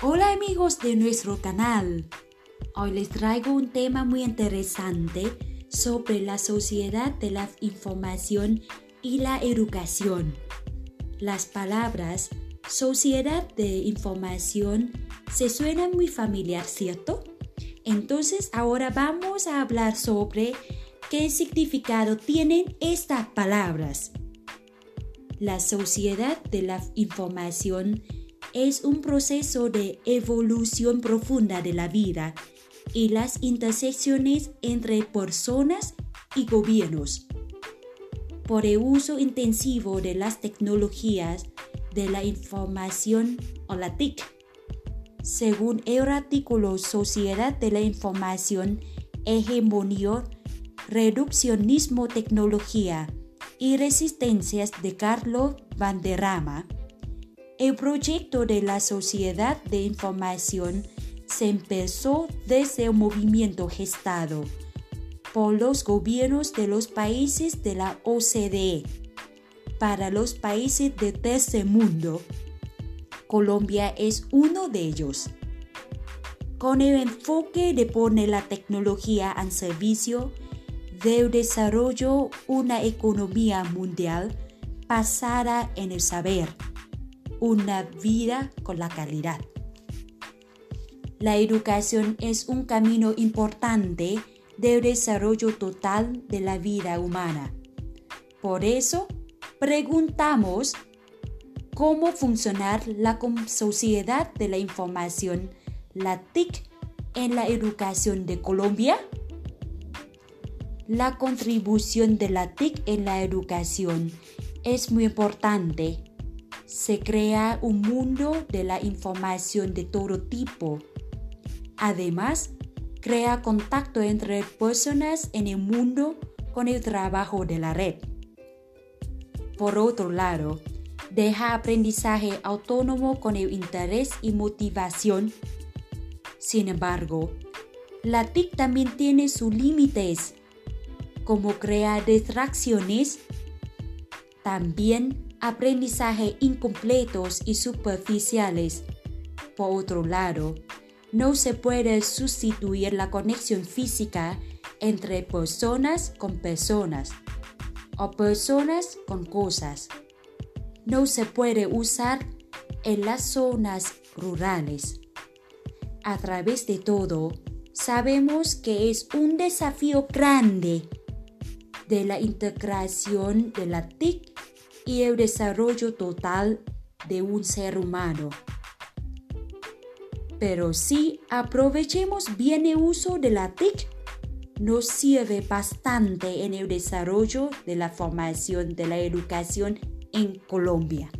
Hola amigos de nuestro canal. Hoy les traigo un tema muy interesante sobre la sociedad de la información y la educación. Las palabras sociedad de información se suenan muy familiar, ¿cierto? Entonces ahora vamos a hablar sobre qué significado tienen estas palabras. La sociedad de la información es un proceso de evolución profunda de la vida y las intersecciones entre personas y gobiernos. Por el uso intensivo de las tecnologías de la información o la TIC. Según el artículo Sociedad de la Información, Hegemonía, Reduccionismo, Tecnología y Resistencias de Carlos Vanderrama, el proyecto de la Sociedad de Información se empezó desde el movimiento gestado por los gobiernos de los países de la OCDE para los países de tercer mundo. Colombia es uno de ellos. Con el enfoque de poner la tecnología al servicio del desarrollo una economía mundial basada en el saber una vida con la calidad. La educación es un camino importante del desarrollo total de la vida humana. Por eso, preguntamos cómo funcionar la sociedad de la información, la TIC, en la educación de Colombia. La contribución de la TIC en la educación es muy importante se crea un mundo de la información de todo tipo. Además, crea contacto entre personas en el mundo con el trabajo de la red. Por otro lado, deja aprendizaje autónomo con el interés y motivación. Sin embargo, la TIC también tiene sus límites, como crear distracciones. También aprendizaje incompletos y superficiales. Por otro lado, no se puede sustituir la conexión física entre personas con personas o personas con cosas. No se puede usar en las zonas rurales. A través de todo, sabemos que es un desafío grande de la integración de la TIC y el desarrollo total de un ser humano. Pero si aprovechemos bien el uso de la TIC, nos sirve bastante en el desarrollo de la formación de la educación en Colombia.